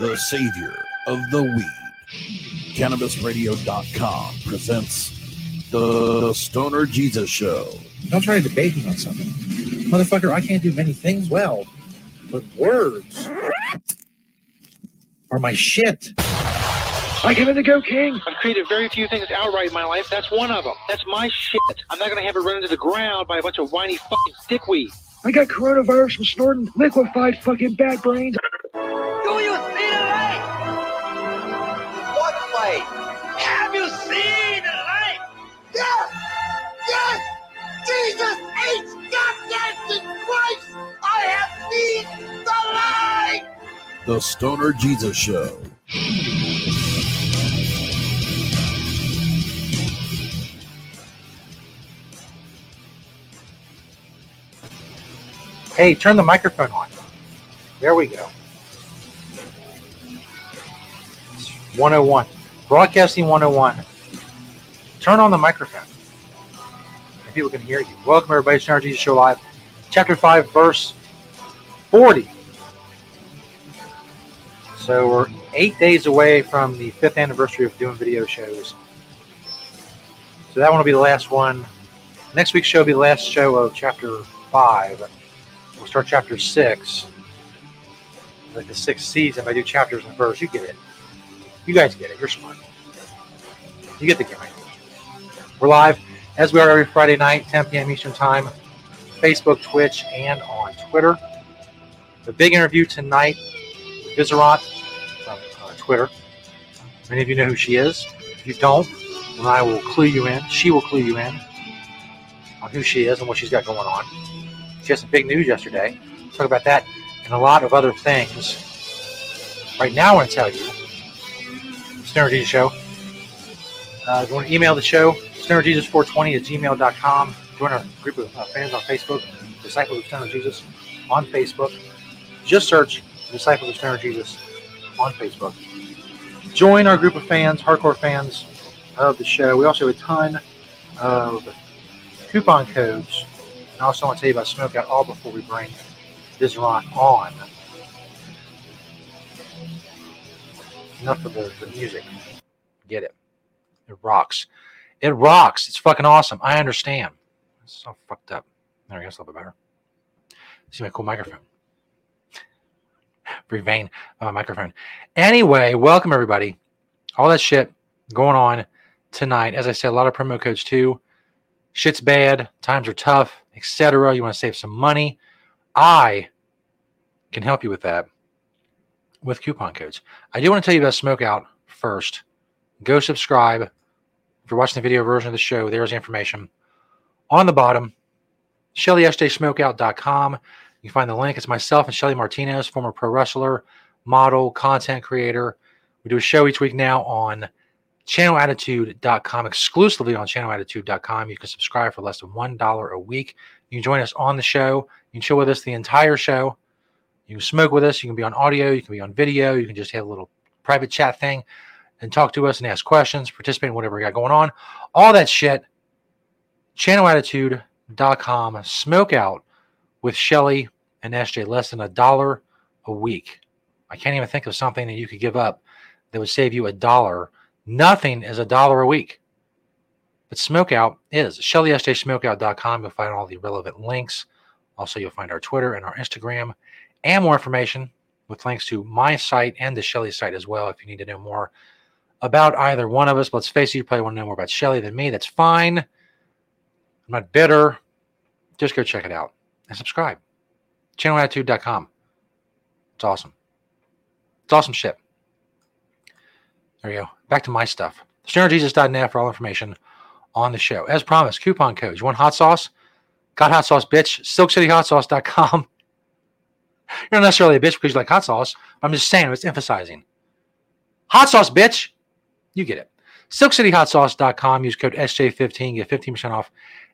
The savior of the weed. CannabisRadio.com presents The Stoner Jesus Show. Don't try to debate me on something. Motherfucker, I can't do many things well, but words are my shit. I give it the go, King. I've created very few things outright in my life. That's one of them. That's my shit. I'm not gonna have it run into the ground by a bunch of whiny fucking dickweed. I got coronavirus from snorting liquefied fucking bat brains. Do you see the light? What light? Have you seen the light? Yes! Yes! Jesus H. Goddamn Christ! I have seen the light! The Stoner Jesus Show. Hey, turn the microphone on. There we go. 101. Broadcasting 101. Turn on the microphone. And people can hear you. Welcome, everybody, to Jesus Show Live. Chapter 5, verse 40. So we're eight days away from the fifth anniversary of doing video shows. So that one will be the last one. Next week's show will be the last show of chapter 5. Start chapter 6. Like the sixth season, if I do chapters in verse, you get it. You guys get it. You're smart. You get the gimmick. We're live, as we are every Friday night, 10 p.m. Eastern Time, Facebook, Twitch, and on Twitter. The big interview tonight with Visurant from uh, Twitter. Many of you know who she is. If you don't, then I will clue you in. She will clue you in on who she is and what she's got going on. She some big news yesterday. Talk about that and a lot of other things. Right now, I want to tell you, Stoner Jesus Show. Uh, if you want to email the show, stonerjesus420 at gmail.com. Join our group of uh, fans on Facebook, Disciples of Stoner Jesus on Facebook. Just search Disciples of Stoner Jesus on Facebook. Join our group of fans, hardcore fans of the show. We also have a ton of coupon codes. And I also want to tell you about Smoke Out all before we bring this rock on. Enough of the, the music. Get it. It rocks. It rocks. It's fucking awesome. I understand. It's so fucked up. There we go. It's a little bit better. See my cool microphone. Very vain my microphone. Anyway, welcome everybody. All that shit going on tonight. As I said, a lot of promo codes too. Shit's bad. Times are tough, etc. You want to save some money. I can help you with that with coupon codes. I do want to tell you about Smoke Out first. Go subscribe. If you're watching the video version of the show, there's the information. On the bottom, ShellySJSmokeout.com. You can find the link. It's myself and Shelly Martinez, former pro wrestler, model, content creator. We do a show each week now on channelattitude.com, exclusively on channelattitude.com. You can subscribe for less than $1 a week. You can join us on the show. You can chill with us the entire show. You can smoke with us. You can be on audio. You can be on video. You can just have a little private chat thing and talk to us and ask questions, participate in whatever we got going on. All that shit. Channelattitude.com. Smoke out with Shelly and SJ less than a dollar a week. I can't even think of something that you could give up that would save you a dollar. Nothing is a dollar a week. But Smokeout is ShellySJSmokeout.com. You'll find all the relevant links. Also, you'll find our Twitter and our Instagram and more information with links to my site and the Shelly site as well if you need to know more about either one of us. Let's face it, you probably want to know more about Shelly than me. That's fine. I'm not bitter. Just go check it out and subscribe. Channelattitude.com. It's awesome. It's awesome shit. There you go. Back to my stuff. StonerJesus.net for all information on the show. As promised, coupon codes. You want hot sauce? Got hot sauce, bitch. SilkCityHotSauce.com. You're not necessarily a bitch because you like hot sauce. I'm just saying, it's emphasizing. Hot sauce, bitch. You get it. SilkCityHotSauce.com. Use code SJ15. Get 15% off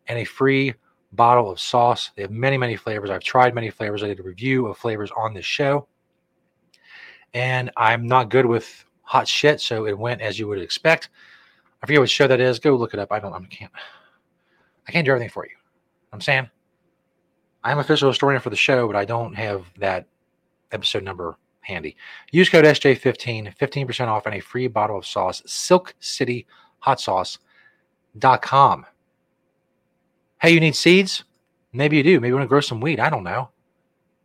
and a free bottle of sauce. They have many, many flavors. I've tried many flavors. I did a review of flavors on this show. And I'm not good with hot shit, so it went as you would expect. I forget what show that is. Go look it up. I don't. I can't. I can't do everything for you. I'm saying I'm official historian for the show, but I don't have that episode number handy. Use code SJ15, 15% off and a free bottle of sauce. Silk City Hot Sauce.com. Hey, you need seeds? Maybe you do. Maybe you want to grow some weed. I don't know.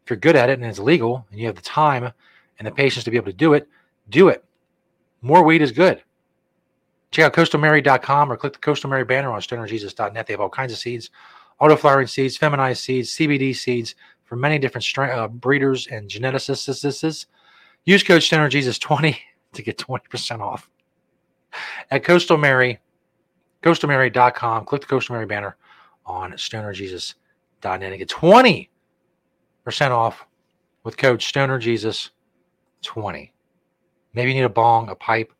If you're good at it and it's legal and you have the time and the patience to be able to do it, do it. More weed is good. Check out coastalmary.com or click the Coastal Mary banner on stonerjesus.net. They have all kinds of seeds, auto flowering seeds, feminized seeds, CBD seeds from many different stra- uh, breeders and geneticists. Use code stonerjesus20 to get 20% off. At Coastal Mary, coastalmary.com, click the Coastal Mary banner on stonerjesus.net and get 20% off with code stonerjesus20. Maybe you need a bong, a pipe,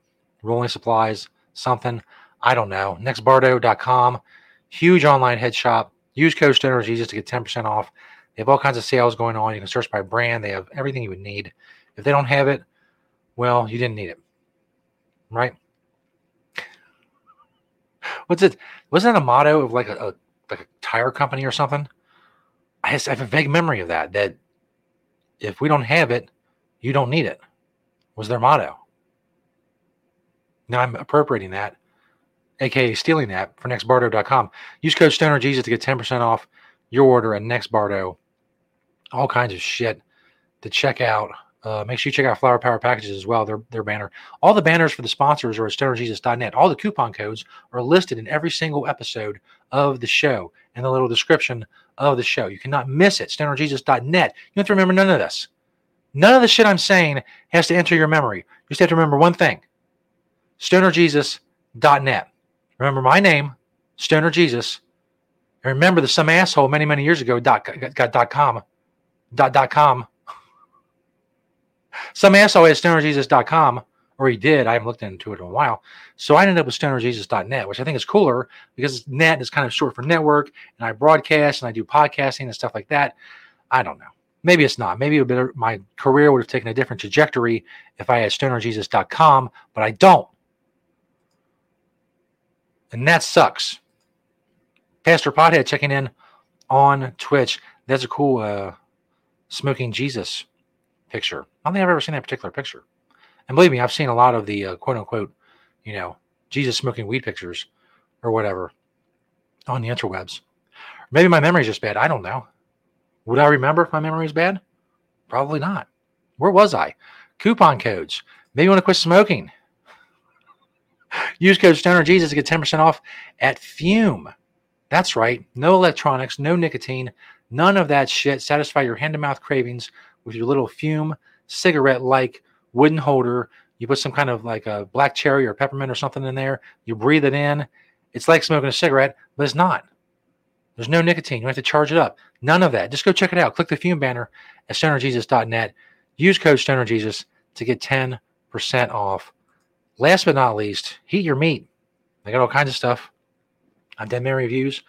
rolling supplies, something. I don't know. Nextbardo.com, huge online head shop. Use code stonerjesus to get 10% off. They have all kinds of sales going on. You can search by brand. They have everything you would need. If they don't have it, well, you didn't need it. Right? What's it? Wasn't that a motto of like a, a like a tire company or something? I, have a vague memory of that. That if we don't have it, you don't need it. Was their motto. Now I'm appropriating that, aka stealing that for nextbardo.com. Use code StonerJesus to get 10% off your order at NextBardo. All kinds of shit to check out. Uh, make sure you check out Flower Power Packages as well. Their their banner. All the banners for the sponsors are at stonerjesus.net. All the coupon codes are listed in every single episode of the show and the little description of the show. You cannot miss it. Stonerjesus.net. You have to remember none of this. None of the shit I'm saying has to enter your memory. You just have to remember one thing. StonerJesus.net. Remember my name, Stoner Jesus. And remember that some asshole many, many years ago dot, got dot com. Dot, dot com some asshole at stonerjesus.com, or he did. I haven't looked into it in a while. So I ended up with stonerjesus.net, which I think is cooler because net is kind of short for network, and I broadcast and I do podcasting and stuff like that. I don't know. Maybe it's not. Maybe better, my career would have taken a different trajectory if I had stonerjesus.com, but I don't. And that sucks. Pastor Pothead checking in on Twitch. That's a cool uh, smoking Jesus picture. I don't think I've ever seen that particular picture. And believe me, I've seen a lot of the uh, quote unquote, you know, Jesus smoking weed pictures or whatever on the interwebs. Maybe my memory is just bad. I don't know. Would I remember if my memory is bad? Probably not. Where was I? Coupon codes. Maybe you want to quit smoking. Use code Stoner Jesus to get 10% off at Fum. That's right. No electronics, no nicotine, none of that shit. Satisfy your hand to mouth cravings with your little Fum cigarette like wooden holder. You put some kind of like a black cherry or peppermint or something in there. You breathe it in. It's like smoking a cigarette, but it's not. There's no nicotine. You have to charge it up. None of that. Just go check it out. Click the Fum banner at stonerjesus.net. Use code stonerjesus to get 10% off. Last but not least, heat your meat. They got all kinds of stuff. I've done many reviews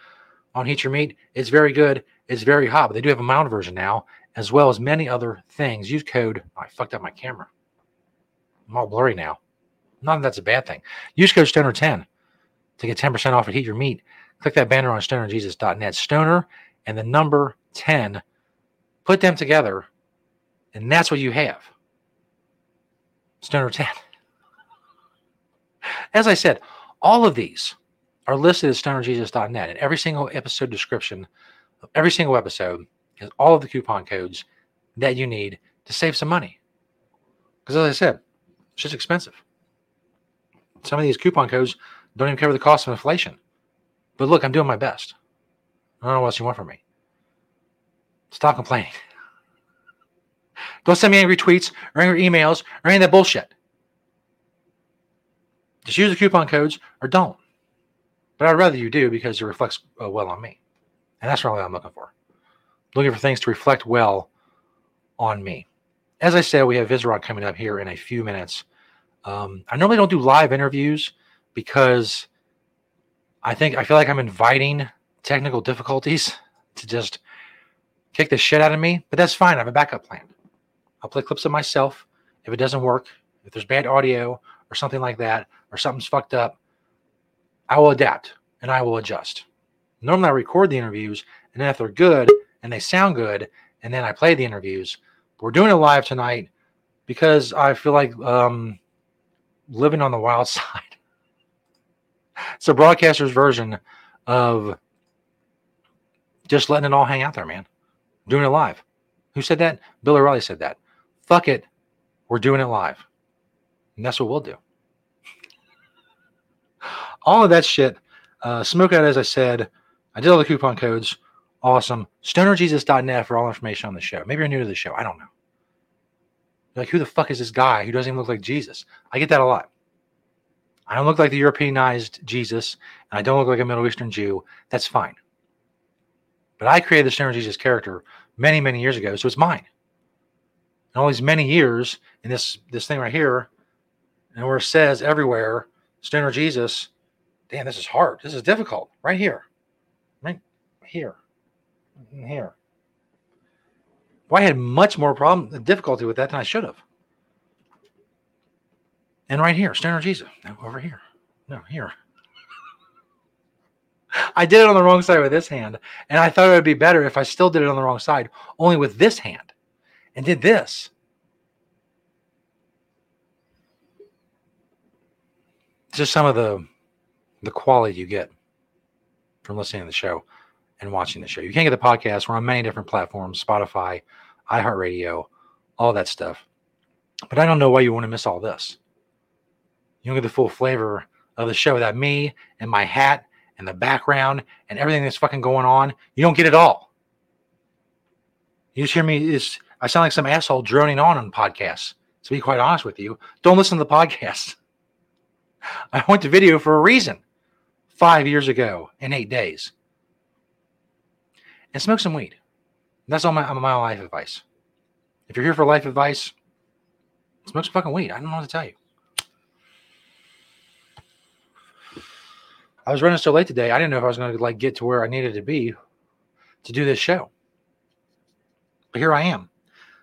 on Heat Your Meat. It's very good. It's very hot, but they do have a mild version now, as well as many other things. Use code. Oh, I fucked up my camera. I'm all blurry now. Not that that's a bad thing. Use code Stoner10 to get 10% off at Heat Your Meat. Click that banner on stonerjesus.net. Stoner and the number 10. Put them together, and that's what you have. Stoner 10. As I said, all of these are listed at stonerjesus.net. And every single episode description of every single episode has all of the coupon codes that you need to save some money. Because as I said, it's just expensive. Some of these coupon codes don't even cover the cost of inflation. But look, I'm doing my best. I don't know what else you want from me. Stop complaining. Don't send me angry tweets or angry emails or any of that bullshit. Just use the coupon codes or don't. But I'd rather you do because it reflects uh, well on me. And that's really what I'm looking for. Looking for things to reflect well on me. As I said, we have Visurant coming up here in a few minutes. Um, I normally don't do live interviews because I think I feel like I'm inviting technical difficulties to just kick the shit out of me, but that's fine. I have a backup plan. I'll play clips of myself. If it doesn't work, if there's bad audio or something like that, or something's fucked up, I will adapt and I will adjust. Normally, I record the interviews, and then if they're good and they sound good, and then I play the interviews. But we're doing it live tonight because I feel like um, living on the wild side. It's a broadcaster's version of just letting it all hang out there, man. Doing it live. Who said that? Bill O'Reilly said that. Fuck it. We're doing it live. And that's what we'll do. All of that shit. Uh, smoke out, as I said. I did all the coupon codes. Awesome. StonerJesus.net for all information on the show. Maybe you're new to the show. I don't know. You're like, who the fuck is this guy who doesn't even look like Jesus? I get that a lot. I don't look like the Europeanized Jesus, and I don't look like a Middle Eastern Jew. That's fine. But I created the Stoner Jesus character many, many years ago, so it's mine. And all these many years in this this thing right here, and where it says everywhere, Stoner Jesus, damn, this is hard. This is difficult. Right here. Right here. Here. Well, I had much more problem difficulty with that than I should have. And right here, Stoner Jesus. No, over here. No, here. I did it on the wrong side with this hand, and I thought it would be better if I still did it on the wrong side, only with this hand, and did this. Just some of the the quality you get from listening to the show and watching the show. You can't get the podcast. We're on many different platforms Spotify, iHeartRadio, all that stuff. But I don't know why you want to miss all this. You don't get the full flavor of the show without me and my hat and the background and everything that's fucking going on. You don't get it all. You just hear me is I sound like some asshole droning on on podcasts. To be quite honest with you, don't listen to the podcast. I went to video for a reason. Five years ago in eight days and smoke some weed. That's all my, my life advice. If you're here for life advice, smoke some fucking weed. I don't know what to tell you. I was running so late today. I didn't know if I was going to like get to where I needed to be to do this show. But here I am.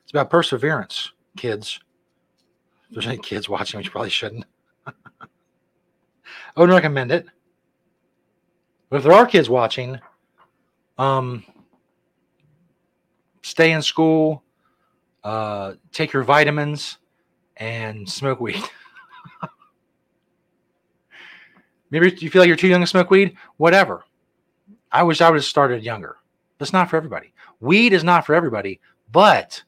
It's about perseverance, kids. If there's any kids watching, which probably shouldn't. I wouldn't recommend it. But if there are kids watching, um, stay in school, uh, take your vitamins, and smoke weed. Maybe you feel like you're too young to smoke weed. Whatever. I wish I would have started younger. That's not for everybody. Weed is not for everybody, but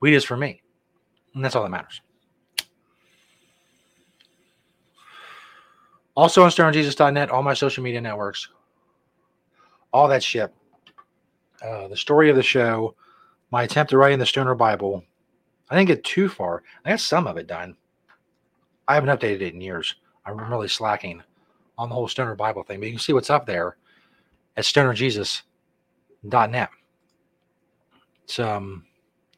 weed is for me. And that's all that matters. Also on stonerjesus.net, all my social media networks, all that shit. Uh, the story of the show, my attempt to write in the Stoner Bible. I didn't get too far. I got some of it done. I haven't updated it in years. I'm really slacking on the whole Stoner Bible thing, but you can see what's up there at stonerjesus.net. It's um,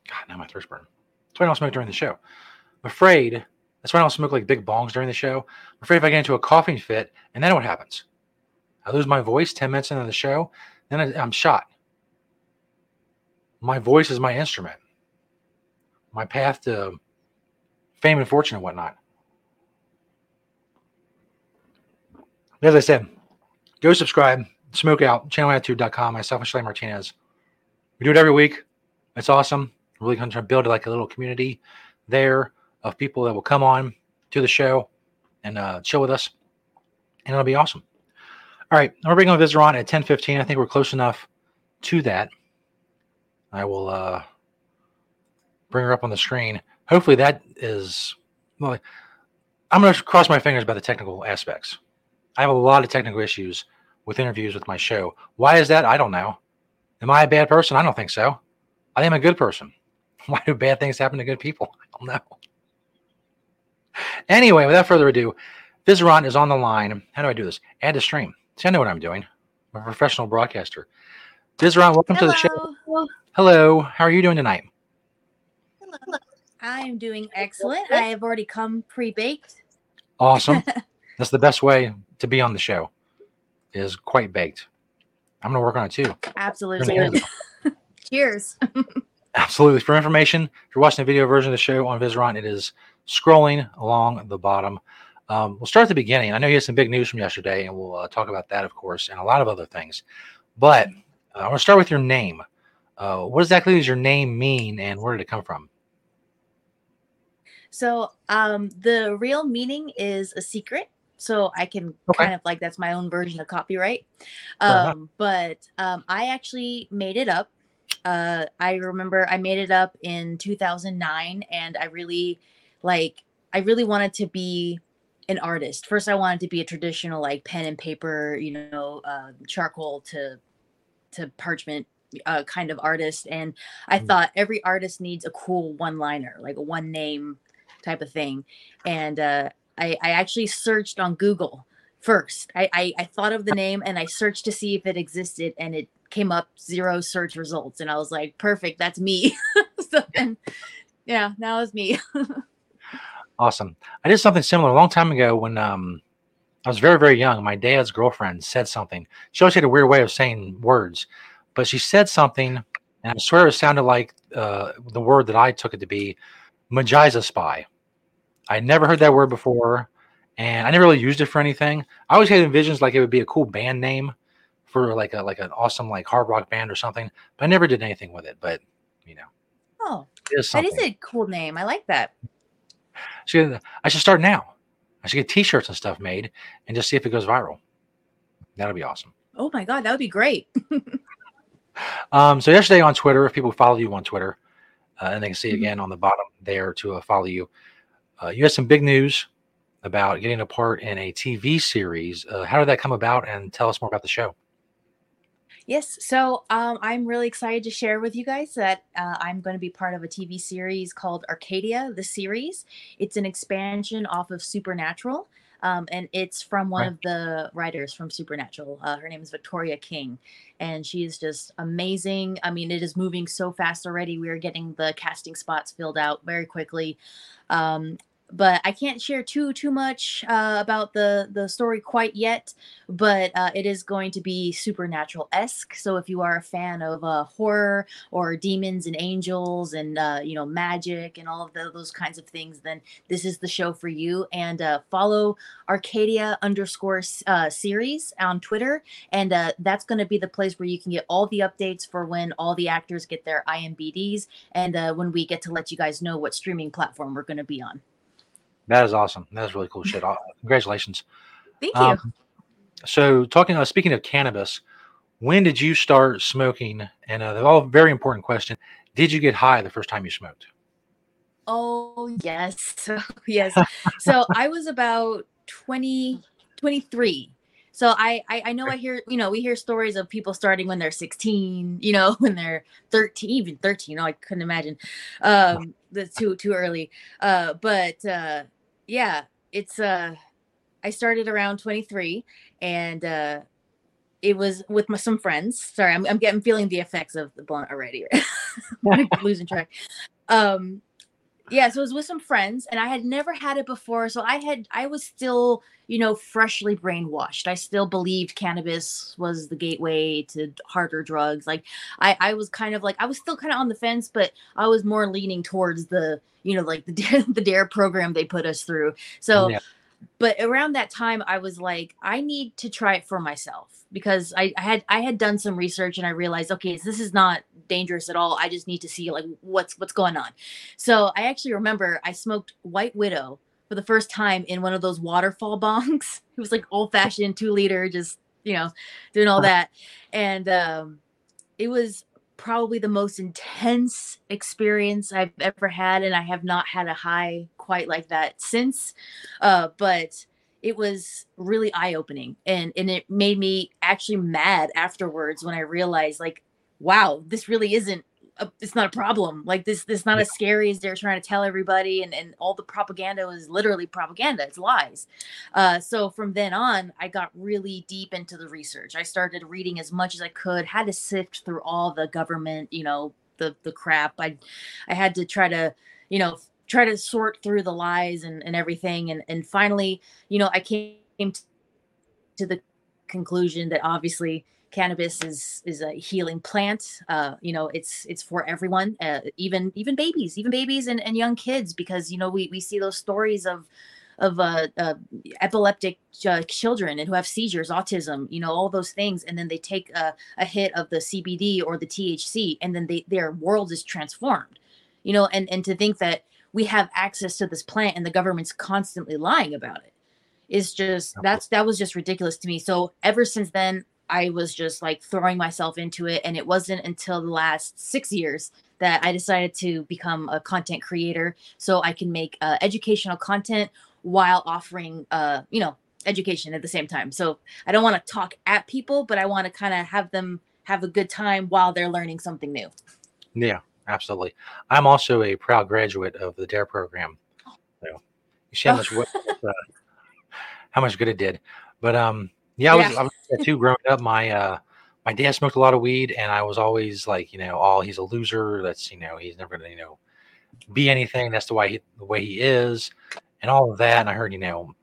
God, now my throat's burn. That's why I don't smoke during the show. I'm afraid that's why I don't smoke like big bongs during the show. I'm afraid if I get into a coughing fit, and then what happens? I lose my voice 10 minutes into the show, then I, I'm shot. My voice is my instrument, my path to fame and fortune and whatnot. As I said, go subscribe, smoke out, channelattitude.com, myself and Shelly Martinez. We do it every week. It's awesome. We're really going to build like a little community there of people that will come on to the show and uh, chill with us. And it'll be awesome. All right, we're bringing a visitor on at 10:15. I think we're close enough to that. I will uh, bring her up on the screen. Hopefully, that is well. I'm going to cross my fingers about the technical aspects. I have a lot of technical issues with interviews with my show. Why is that? I don't know. Am I a bad person? I don't think so. I am a good person. Why do bad things happen to good people? I don't know. Anyway, without further ado, Visurant is on the line. How do I do this? Add to stream. See, I know what I'm doing. I'm a professional broadcaster. Visurant, welcome Hello. to the show. Hello. How are you doing tonight? I am doing excellent. I have already come pre-baked. Awesome. That's the best way to be on the show. Is quite baked. I'm gonna work on it too. Absolutely. Cheers. Absolutely. For information, if you're watching the video version of the show on Visurant, it is scrolling along the bottom. Um, we'll start at the beginning. I know you had some big news from yesterday, and we'll uh, talk about that, of course, and a lot of other things. But uh, I want to start with your name. Uh, what exactly does your name mean, and where did it come from? So, um, the real meaning is a secret. So I can Okay. kind of like that's my own version of copyright. Enough. Um, but um, I actually made it up. Uh, I remember I made it up in 2009, and I really like I really wanted to be an artist. First, I wanted to be a traditional like pen and paper, you know, uh, charcoal to to parchment uh, kind of artist. And I Mm. thought every artist needs a cool one liner, like a one name type of thing. And uh, I, I actually searched on Google first. I, I, I thought of the name and I searched to see if it existed, and it came up zero search results. And I was like, perfect, that's me. so then, yeah, now it's me. Awesome. I did something similar a long time ago when um, I was very, very young. My dad's girlfriend said something. She always had a weird way of saying words, but she said something, and I swear it sounded like uh, the word that I took it to be Majiza spy. I never heard that word before, and I never really used it for anything. I always had envisions like it would be a cool band name for like a like an awesome like hard rock band or something, but I never did anything with it. But you know, oh, is that is a cool name. I like that. Should, I should start now. I should get T-shirts and stuff made and just see if it goes viral. That'll be awesome. Oh my God, that would be great. Um, so yesterday on Twitter, if people follow you on Twitter, uh, and they can see Mhm. again on the bottom there to uh, follow you, uh, you had some big news about getting a part in a TV series. Uh, how did that come about? And tell us more about the show. Yes, so um, I'm really excited to share with you guys that uh, I'm going to be part of a TV series called Arcadia, the series. It's an expansion off of Supernatural, um, and it's from one Right. of the writers from Supernatural. Uh, her name is Victoria King, and she is just amazing. I mean, it is moving so fast already. We are getting the casting spots filled out very quickly. Um, but I can't share too too much uh, about the the story quite yet but uh, it is going to be supernatural esque. So if you are a fan of uh, horror or demons and angels and uh, you know magic and all of tho- those kinds of things, then this is the show for you. And uh, follow Arcadia underscore uh, series on Twitter, and that's going to be the place where you can get all the updates for when all the actors get their IMBDs and when we get to let you guys know what streaming platform we're going to be on. That is awesome. That is really cool shit. Congratulations. Thank you. Um, so, talking, uh, speaking of cannabis, when did you start smoking? And uh, they're all very important question. Did you get high the first time you smoked? Oh, yes. yes. So I was about 20, 23. So I, I I know I hear you know we hear stories of people starting when they're 16 you know when they're 13 even 13 oh I couldn't imagine um that's too too early uh but uh yeah it's uh I started around 23 and uh it was with my some friends. Sorry I'm I'm getting feeling the effects of the blunt already. Losing track. Um yeah so it was with some friends and i had never had it before so i had i was still you know freshly brainwashed i still believed cannabis was the gateway to harder drugs like i i was kind of like i was still kind of on the fence but i was more leaning towards the you know like the the dare program they put us through so Yeah. But around that time i was like i need to try it for myself because I, I had i had done some research and i realized okay this is not dangerous at all. I just need to see like what's what's going on. So i actually remember i smoked white widow for the first time in one of those waterfall bongs. It was like old fashioned two liter just you know doing all that. And um it was probably the most intense experience I've ever had, and I have not had a high quite like that since. Uh, but it was really eye opening, and and it made me actually mad afterwards when I realized, like, wow, this really isn't. A, it's not a problem. Like this, this not as scary as they're trying to tell everybody, and and all the propaganda is literally propaganda. It's lies. Uh, so from then on, I got really deep into the research. I started reading as much as I could. Had to sift through all the government, you know, the the crap. I I had to try to, you know, try to sort through the lies and, and everything and and finally you know i came to the conclusion that obviously cannabis is is a healing plant. Uh you know it's it's for everyone uh, even even babies even babies and, and young kids because you know we we see those stories of of uh, uh epileptic uh, children and who have seizures autism you know all those things. And then they take a, a hit of the cbd or the thc and then they their world is transformed. You know and and to think that we have access to this plant and the government's constantly lying about it is just that's that was just ridiculous to me. So ever since then I was just like throwing myself into it. And it wasn't until the last six years that I decided to become a content creator so I can make uh, educational content while offering, uh, you know, education at the same time. So I don't want to talk at people, but I want to kind of have them have a good time while they're learning something new. Yeah, absolutely. I'm also a proud graduate of the DARE program. So you see how much, uh, how much good it did. But um, yeah, I was, yeah. I was too. Growing up, my uh, my dad smoked a lot of weed, and I was always like, you know, oh, he's a loser. That's you know, he's never gonna, you know, be anything. That's the way he, the way he is, and all of that. And I heard, you know,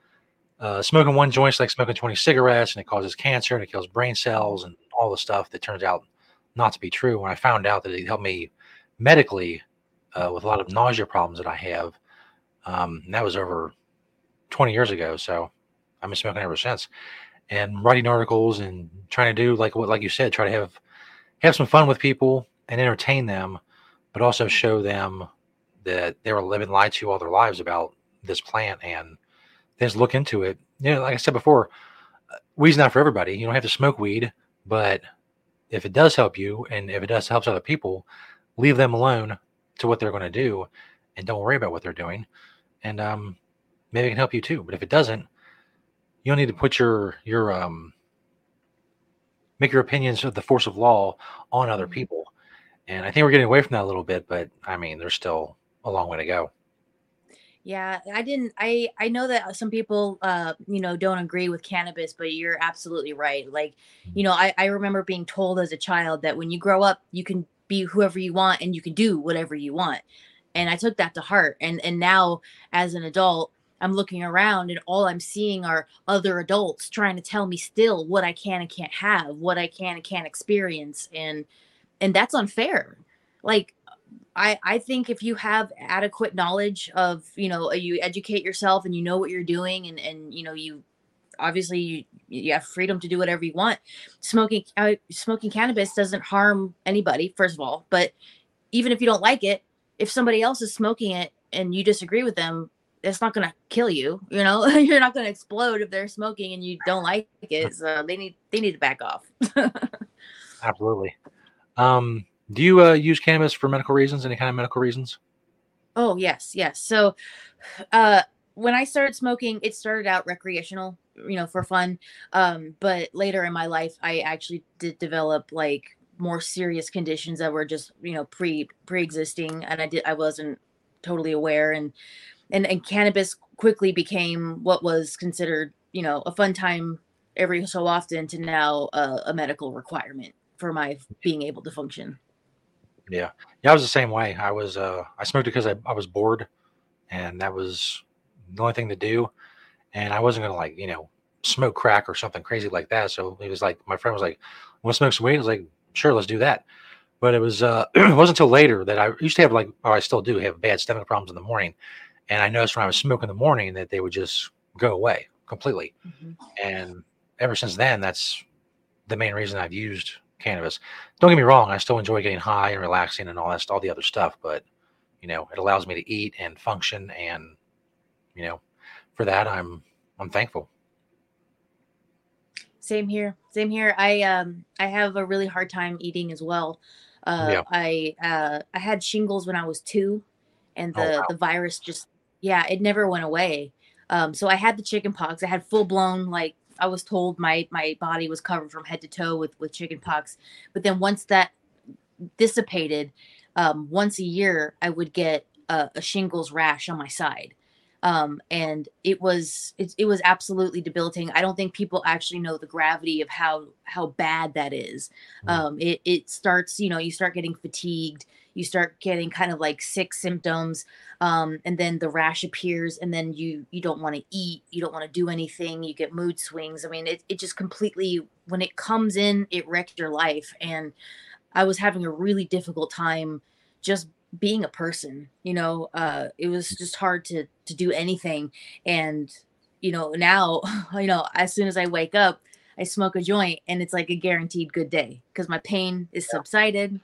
uh, smoking one joint's like smoking twenty cigarettes, and it causes cancer and it kills brain cells and all the stuff that turns out not to be true. When I found out that it helped me medically uh, with a lot of nausea problems that I have, um, that was over twenty years ago. So I've been smoking ever since and writing articles and trying to do like what like you said try to have have some fun with people and entertain them but also show them that they were living lied to all their lives about this plant and then just look into it. You know like i said before uh, weed's not for everybody. You don't have to smoke weed but if it does help you and if it does helps other people leave them alone to what they're going to do and don't worry about what they're doing. And um maybe it can help you too but if it doesn't you don't need to put your your um make your opinions of the force of law on other mm-hmm. people. And I think we're getting away from that a little bit, but I mean, there's still a long way to go. Yeah, I didn't. I I know that some people, uh, you know, don't agree with cannabis, but you're absolutely right. Like, you know, I I remember being told as a child that when you grow up, you can be whoever you want and you can do whatever you want, and I took that to heart. And and now as an adult, I'm looking around and all I'm seeing are other adults trying to tell me still what I can and can't have, what I can and can't experience and and that's unfair. Like I I think if you have adequate knowledge of, you know, you educate yourself and you know what you're doing and and you know you obviously you, you have freedom to do whatever you want. Smoking uh, smoking cannabis doesn't harm anybody first of all, but even if you don't like it, if somebody else is smoking it and you disagree with them, it's not gonna kill you. You know, you're not gonna explode if they're smoking and you don't like it. So they need they need to back off. Absolutely. Um, do you uh, use cannabis for medical reasons? Any kind of medical reasons? Oh yes, yes. So, uh, when I started smoking, it started out recreational, you know, for fun. Um, but later in my life, I actually did develop like more serious conditions that were just you know pre pre existing, and I did I wasn't totally aware and and and cannabis quickly became what was considered you know a fun time every so often to now uh, a medical requirement for my being able to function. Yeah. Yeah i was the same way. I was uh i smoked because I, I was bored and that was the only thing to do. And i wasn't gonna like you know smoke crack or something crazy like that. So it was like my friend was like want to smoke some weed? I was like sure let's do that. But it was uh it wasn't until later that i used to have like or i still do have bad stomach problems in the morning and I noticed when I was smoking in the morning that they would just go away completely. Mm-hmm. And ever since then, that's the main reason I've used cannabis. Don't get me wrong, I still enjoy getting high and relaxing and all that, all the other stuff, but you know, it allows me to eat and function, and you know, for that, I'm I'm thankful. Same here. Same here. I um I have a really hard time eating as well. Uh, yeah. I uh I had shingles when I was two, and oh, the oh, wow. the virus just yeah, it never went away. Um, so I had the chicken pox. I had full blown like I was told my my body was covered from head to toe with with chicken pox. But then once that dissipated, um, once a year I would get a, a shingles rash on my side. Um, and it was it, it was absolutely debilitating. I don't think people actually know the gravity of how how bad that is. Mm. um, it, it starts you know you start getting fatigued you start getting kind of like sick symptoms um, and then the rash appears and then you you don't want to eat you don't want to do anything you get mood swings. I mean it, it just completely when it comes in it wrecks your life. And i was having a really difficult time just being a person you know uh it was just hard to to do anything. And you know now you know as soon as i wake up i smoke a joint and it's like a guaranteed good day because my pain is subsided.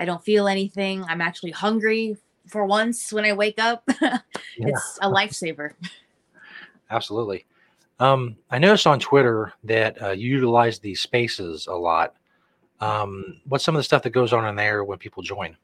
I don't feel anything. I'm actually hungry for once when i wake up. It's a lifesaver. Absolutely. Um, I noticed on Twitter that uh, you utilize these spaces a lot. Um, what's some of the stuff that goes on in there when people join?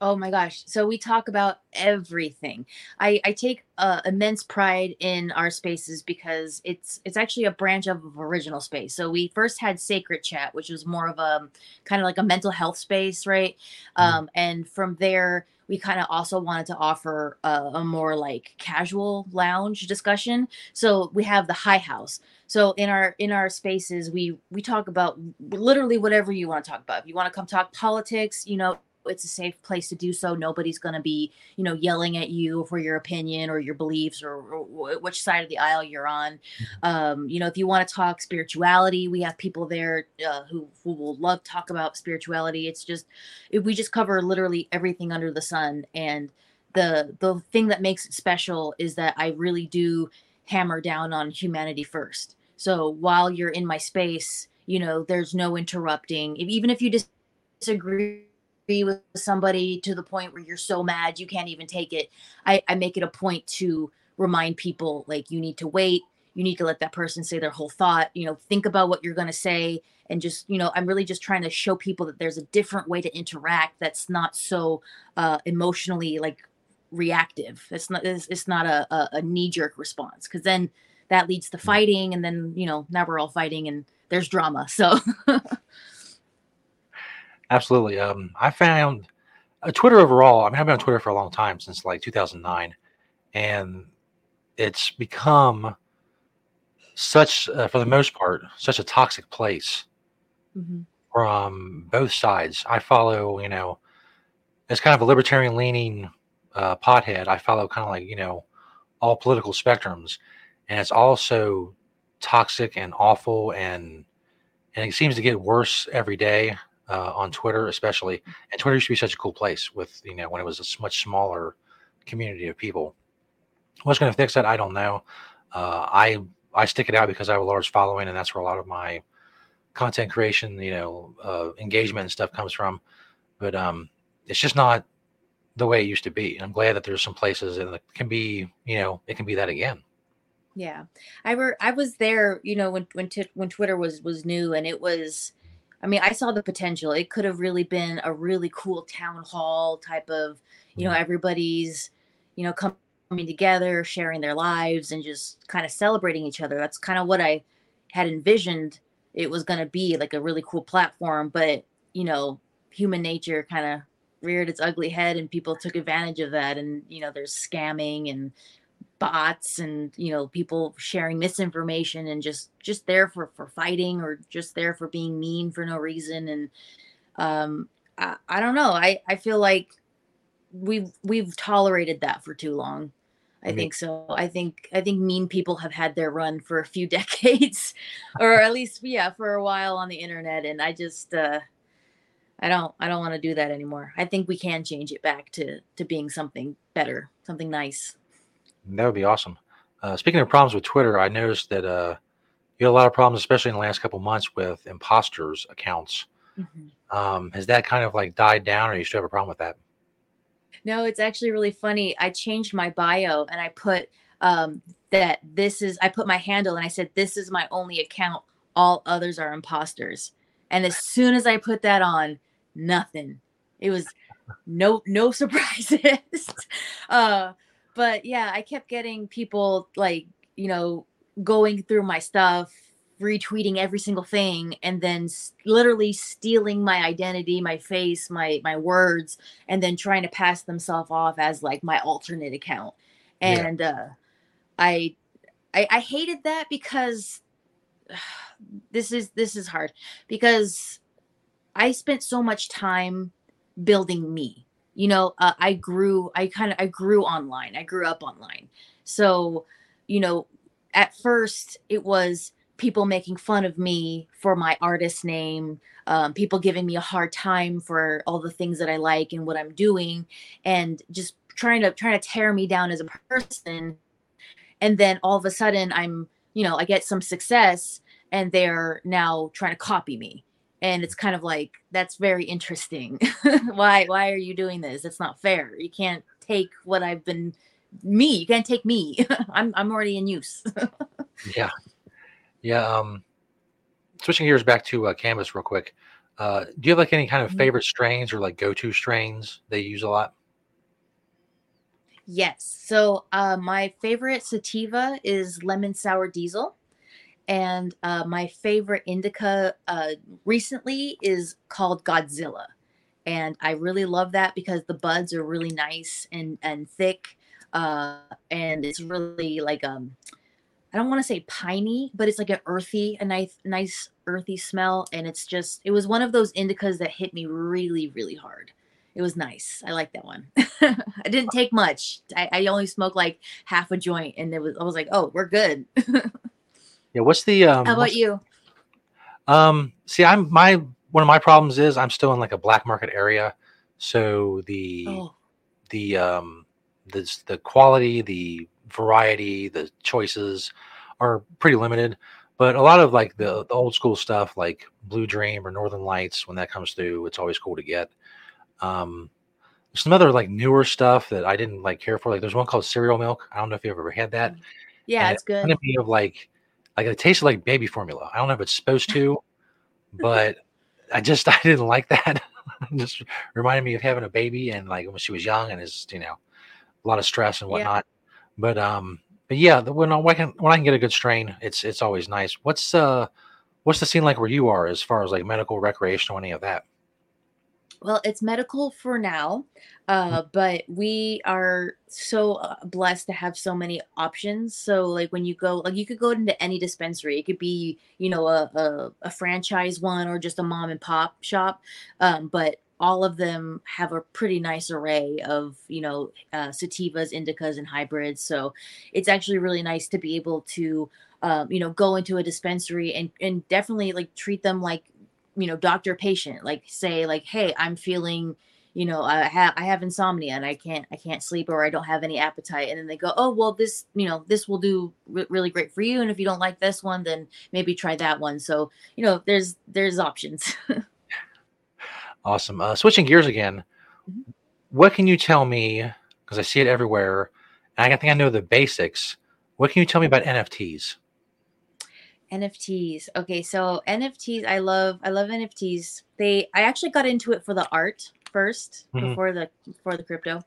Oh my gosh. So we talk about everything. I, I take uh, immense pride in our spaces because it's it's actually a branch of original space. So we first had Sacred Chat, which was more of a kind of like a mental health space, right? Mhm. Um, and from there, we kind of also wanted to offer a, a more like casual lounge discussion. So we have the High House. So in our in our spaces, we we talk about literally whatever you want to talk about. If you want to come talk politics, you know, it's a safe place to do so. Nobody's going to be, you know, yelling at you for your opinion or your beliefs or, or which side of the aisle you're on. Um, you know, if you want to talk spirituality, we have people there uh, who who will love talk about spirituality. It's just it, we just cover literally everything under the sun and the the thing that makes it special is that I really do hammer down on humanity first. So while you're in my space, you know, there's no interrupting. If, even if you disagree with somebody to the point where you're so mad you can't even take it, I, I make it a point to remind people like you need to wait. You need to let that person say their whole thought. You know, think about what you're going to say and just you know i'm really just trying to show people that there's a different way to interact that's not so uh emotionally like reactive it's not it's, it's not a, a, a knee-jerk response because then that leads to fighting and then you know now we're all fighting and there's drama so Absolutely. Um, I found uh, Twitter overall. I mean, I've been on Twitter for a long time since like 2009, and it's become such, uh, for the most part, such a toxic place Mhm. from both sides. I follow, you know, as kind of a libertarian leaning uh, pothead. I follow kind of like you know all political spectrums, and it's also toxic and awful, and and it seems to get worse every day uh, on Twitter, especially. And Twitter used to be such a cool place with you know when it was a much smaller community of people. What's going to fix that? I don't know. Uh, I I stick it out because I have a large following, and that's where a lot of my content creation, you know, uh, engagement and stuff comes from. But um, it's just not the way it used to be. And I'm glad that there's some places and it can be, you know, it can be that again. Yeah, I were I was there, you know, when when t- when Twitter was was new, and it was, I mean, I saw the potential. It could have really been a really cool town hall type of, you know, mm. everybody's, you know, coming together, sharing their lives, and just kind of celebrating each other. That's kind of what I had envisioned it was going to be, like a really cool platform. But you know, human nature kind of reared its ugly head, and people took advantage of that. And you know, there's scamming and bots and you know people sharing misinformation and just just there for for fighting or just there for being mean for no reason. And um i, I don't know. I i feel like we've we've tolerated that for too long. I Me- think so. I think i think mean people have had their run for a few decades or at least yeah for a while on the internet. And i just uh i don't i don't want to do that anymore. I think we can change it back to to being something better something nice That would be awesome. Uh, speaking of problems with Twitter, I noticed that uh, you had a lot of problems, especially in the last couple months, with imposters accounts. Mhm. Um, has that kind of like died down, or you still have a problem with that? No, it's actually really funny. I changed my bio and I put um, that this is, I put my handle and I said, this is my only account. All others are imposters. And as soon as I put that on, nothing. It was no, no surprises. uh, but yeah, I kept getting people like, you know, going through my stuff, retweeting every single thing, and then s- literally stealing my identity, my face, my my words, and then trying to pass themselves off as like my alternate account. Yeah. and uh, I, I I hated that because this is this is hard because I spent so much time building me. You know, uh, I grew. I kind of I grew online. I grew up online. So, you know, at first it was people making fun of me for my artist name, um, people giving me a hard time for all the things that I like and what I'm doing, and just trying to trying to tear me down as a person. And then all of a sudden, I'm you know I get some success, and they're now trying to copy me and it's kind of like that's very interesting why why are you doing this it's not fair you can't take what i've been me you can't take me i'm i'm already in use Yeah, yeah. Um, switching gears back to uh, cannabis real quick. Uh, do you have like any kind of Mhm. favorite strains or like go-to strains they use a lot? yes so uh my favorite sativa is lemon sour diesel and uh my favorite indica uh recently is called godzilla and i really love that because the buds are really nice and and thick uh and it's really like um I don't want to say piney, but it's like an earthy, a nice, nice earthy smell, and it's just it was one of those indicas that hit me really, really hard. It was nice. I like that one. I didn't take much. I, I only smoked like half a joint, and it was I was like, oh, we're good. Yeah. What's the um? How about you? Um, see, I'm my one of my problems is I'm still in like a black market area, so the Oh, the um the the quality, the variety, the choices are pretty limited. But a lot of like the, the old school stuff, like Blue Dream or Northern Lights, when that comes through, it's always cool to get. Um, some other like newer stuff that I didn't like care for. Like there's one called Cereal Milk. I don't know if you've ever had that. yeah, and it's good. me of like like it tasted like baby formula. I don't know if it's supposed to, but I just I didn't like that. It just reminded me of having a baby and like when she was young and is you know a lot of stress and Yeah. whatnot. But um, but yeah, the- when I when I can when I can get a good strain, it's it's always nice. What's uh what's the scene like where you are as far as like medical, recreational, any of that? Well, it's medical for now, uh, but we are so uh, blessed to have so many options. So, like when you go, like you could go into any dispensary. It could be, you know, a a, a franchise one or just a mom and pop shop, um, but all of them have a pretty nice array of, you know, uh, sativas, indicas, and hybrids. So, it's actually really nice to be able to, um, you know, go into a dispensary and and definitely like treat them like you know doctor patient like say like hey i'm feeling you know i have i have insomnia and i can't i can't sleep or i don't have any appetite and then they go oh well this you know this will do re- really great for you and if you don't like this one then maybe try that one so you know there's there's options Awesome. Uh, switching gears again, Mhm. what can you tell me? Because I see it everywhere, and I think I know the basics. What can you tell me about NFTs? Nfts okay so nfts i love i love nfts they i actually got into it for the art 1st Mhm. before the before the crypto.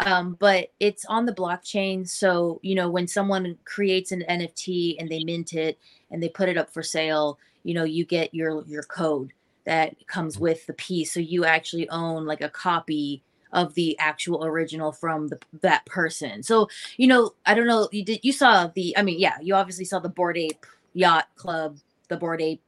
Um, but it's on the blockchain so you know when someone creates an nft and they mint it and they put it up for sale you know you get your your code that comes with the piece. So you actually own like a copy of the actual original from the, that person. So you know i don't know you did you saw the i mean yeah you obviously saw the Bored Ape yacht club the Bored Ape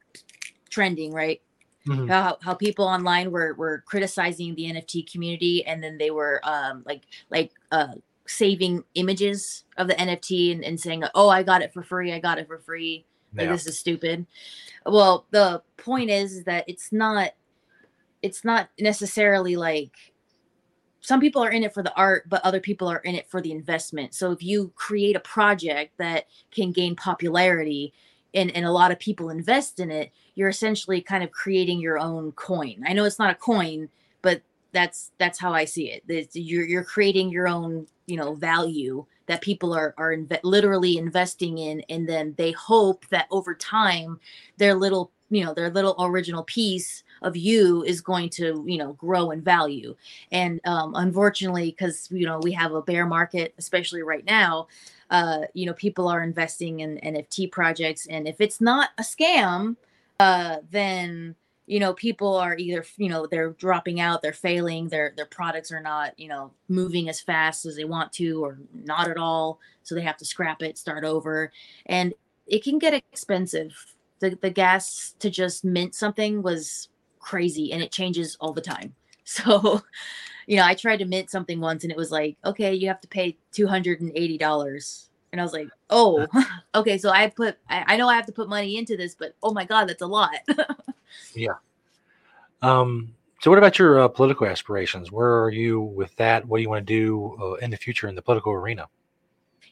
trending right? Mhm. how, how people online were were criticizing the nft community and then they were um like like uh saving images of the nft and, and saying oh i got it for free i got it for free. Like this is stupid. Well the point is, is that it's not it's not necessarily like some people are in it for the art but other people are in it for the investment. So if you create a project that can gain popularity and, and a lot of people invest in it you're essentially kind of creating your own coin. I know it's not a coin but that's that's how i see it. It's- you're, you're creating your own you know value that people are are literally investing in and then they hope that over time their little you know their little original piece of you is going to you know grow in value. And um, unfortunately because you know we have a bear market especially right now uh, you know people are investing in nft projects and if it's not a scam uh, then you know people are either you know they're dropping out they're failing their their products are not you know moving as fast as they want to or not at all so they have to scrap it start over. And it can get expensive. The, the gas to just mint something was crazy and it changes all the time. So you know i tried to mint something once and it was like okay you have to pay $280 and i was like oh okay so i put I, I know i have to put money into this but oh my god that's a lot Yeah. Um, so, what about your uh, political aspirations? Where are you with that? What do you want to do uh, in the future in the political arena?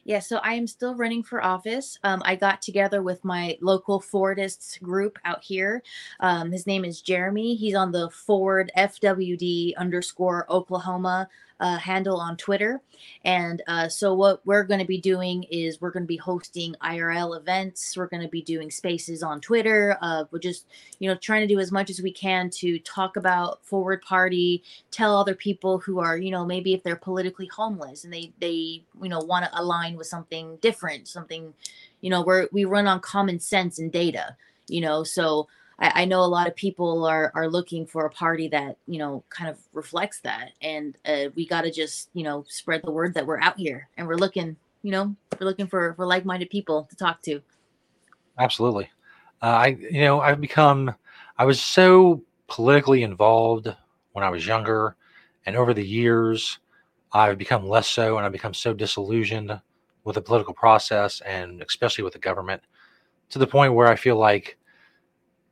Yeah, so I am still running for office. Um, I got together with my local Forwardists group out here. Um, his name is Jeremy. He's on the Ford FWD underscore Oklahoma uh, handle on Twitter. And uh, so, what we're going to be doing is we're going to be hosting IRL events. We're going to be doing spaces on Twitter. Uh, we're just, you know, trying to do as much as we can to talk about Forward Party, tell other people who are, you know, maybe if they're politically homeless and they, they, you know, want to align with something different, something, you know, where we run on common sense and data, you know, so I, I know a lot of people are are looking for a party that you know kind of reflects that, and uh, we got to just you know spread the word that we're out here and we're looking, you know, we're looking for for like minded people to talk to. Absolutely. Uh, I, you know, I've become, I was so politically involved when I was younger, and over the years, I've become less so, and I've become so disillusioned with the political process, and especially with the government, to the point where I feel like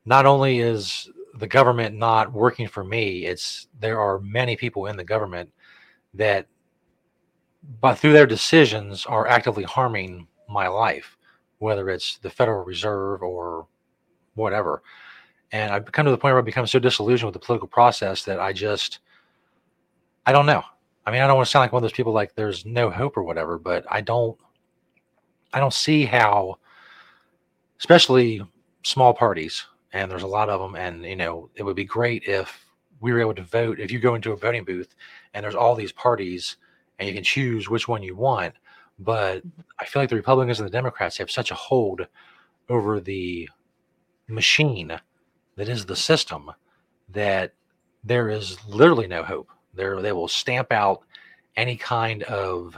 not only is the government not working for me, it's there are many people in the government that, but through their decisions, are actively harming my life, whether it's the Federal Reserve or whatever. And I've come to the point where I've become so disillusioned with the political process that I just, I don't know. I mean, I don't want to sound like one of those people like there's no hope or whatever, but I don't, I don't see how, especially small parties, and there's a lot of them. And you know, it would be great if we were able to vote. If you go into a voting booth and there's all these parties, and you can choose which one you want. But mm-hmm. I feel like the Republicans and the Democrats have such a hold over the machine that is the system that there is literally no hope. There, they will stamp out any kind of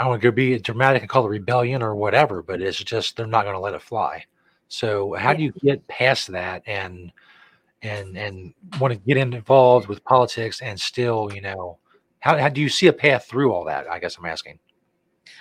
I don't want to go be dramatic and call it rebellion or whatever, but it's just they're not going to let it fly. So how do you get past that and and and want to get involved with politics and still, you know, how, how do you see a path through all that? I guess I'm asking.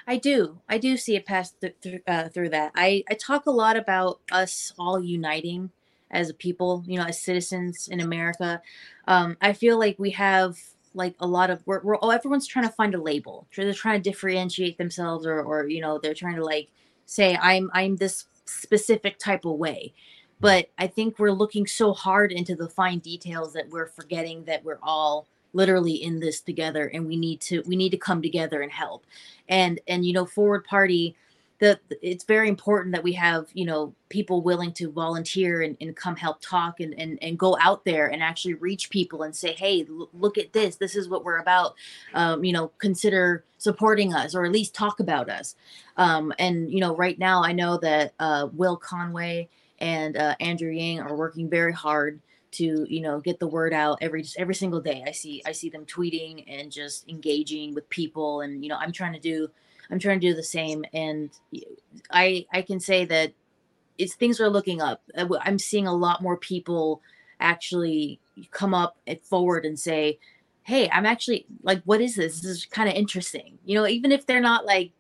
I do. I do see a path th- through, uh, through that. I, I talk a lot about us all uniting as a people, you know, as citizens in America. Um, I feel like we have like a lot of we're, we're oh, everyone's trying to find a label. They're trying to differentiate themselves, or or you know, they're trying to like say I'm I'm this specific type of way. But I think we're looking so hard into the fine details that we're forgetting that we're all literally in this together and we need to we need to come together and help and and you know forward party the it's very important that we have you know people willing to volunteer and, and come help talk and, and and go out there and actually reach people and say hey l- look at this. This is what we're about. Um, you know consider supporting us or at least talk about us. Um, and you know right now i know that uh, will conway and uh, andrew yang are working very hard to you know get the word out every every single day. I see i see them tweeting and just engaging with people and you know i'm trying to do i'm trying to do the same and i i can say that it's things are looking up Uh, i'm seeing a lot more people actually come up and forward and say hey i'm actually like what is this this is kind of interesting you know even if they're not like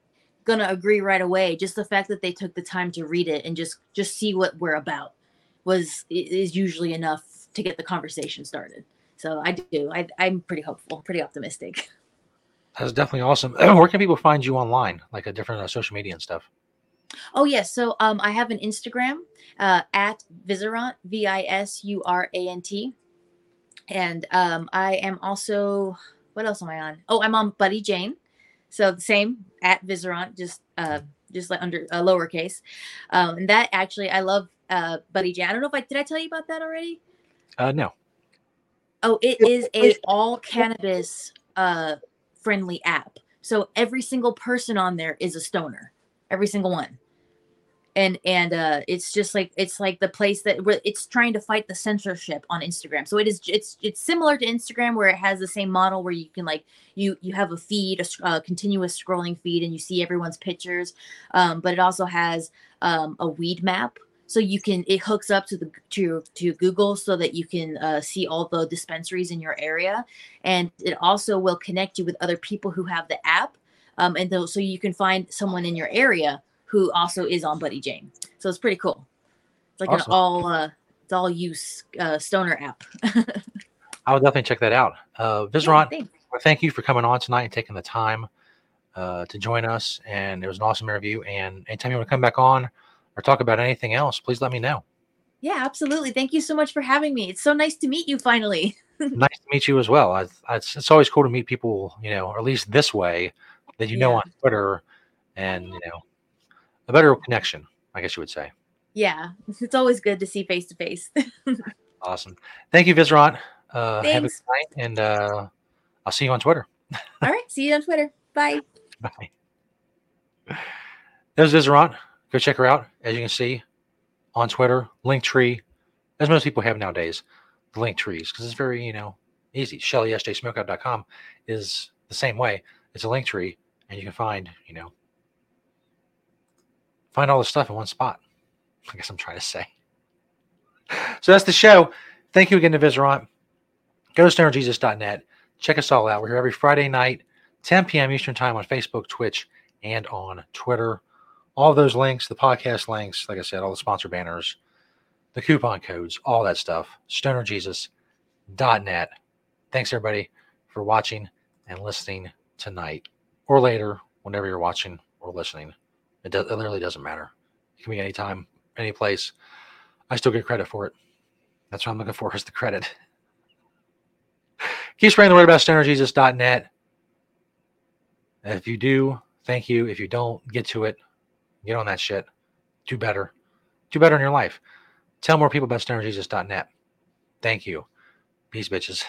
gonna agree right away just the fact that they took the time to read it and just just see what we're about was is usually enough to get the conversation started. So I do. I, I'm pretty hopeful, pretty optimistic. That's definitely awesome. Where can people find you online, like a different uh, social media and stuff? Oh yes, so um, I have an Instagram uh, at Visurant V I S U R A N T, and um, I am also what else am I on? Oh, I'm on Buddy Jane, so the same at Visurant, just uh, just like under uh, lowercase. Um, and that actually, I love uh, Buddy Jane. I don't know if I did I tell you about that already. Uh, no. Oh, it is a all cannabis uh friendly app. So every single person on there is a stoner. Every single one. and and uh it's just like it's like the place that where it's trying to fight the censorship on instagram so it is it's it's similar to instagram where it has the same model where you can like you you have a feed a, a continuous scrolling feed and you see everyone's pictures um but it also has um a weed map so you can it hooks up to the to to google so that you can uh, see all the dispensaries in your area and it also will connect you with other people who have the app um, and so you can find someone in your area who also is on Buddy Jane. So it's pretty cool. It's like Awesome. an all uh, it's all use uh, stoner app. I would definitely check that out. Uh, Yeah, well, thank you for coming on tonight and taking the time uh, to join us. And it was an awesome interview. And anytime you want to come back on or talk about anything else, please let me know. yeah, absolutely. Thank you so much for having me. It's so nice to meet you finally. nice to meet you as well. I, I, it's, it's always cool to meet people, you know, or at least this way that you know on Twitter and, you know, a better connection, I guess you would say. Yeah, it's always good to see face to face. Awesome. Thank you, Visurant. Uh, have a good Thanks. night. And uh, I'll see you on Twitter. All right, see you on Twitter. Bye. Bye. There's Visurant. Go check her out. As you can see on Twitter, Linktree, as most people have nowadays, link trees, because it's very, you know, easy. ShellySJSmokeout.com is the same way. It's a link tree, and you can find, you know, find all the stuff in one spot. I guess I'm trying to say. So that's the show. Thank you again to Visurant. Go to stonerjesus.net. Check us all out. We're here every Friday night, 10 p.m. Eastern Time on Facebook, Twitch, and on Twitter. All those links, the podcast links, like I said, all the sponsor banners, the coupon codes, all that stuff. StonerJesus.net. Thanks everybody for watching and listening tonight or later, whenever you're watching or listening. It, does, it literally doesn't matter. It can be anytime, any place. I still get credit for it. That's what I'm looking for is the credit. Keep spreading the word about stonerjesus.net. If you do, thank you. If you don't, get to it. Get on that shit. Do better. Do better in your life. Tell more people about stonerjesus.net. Thank you. Peace, bitches.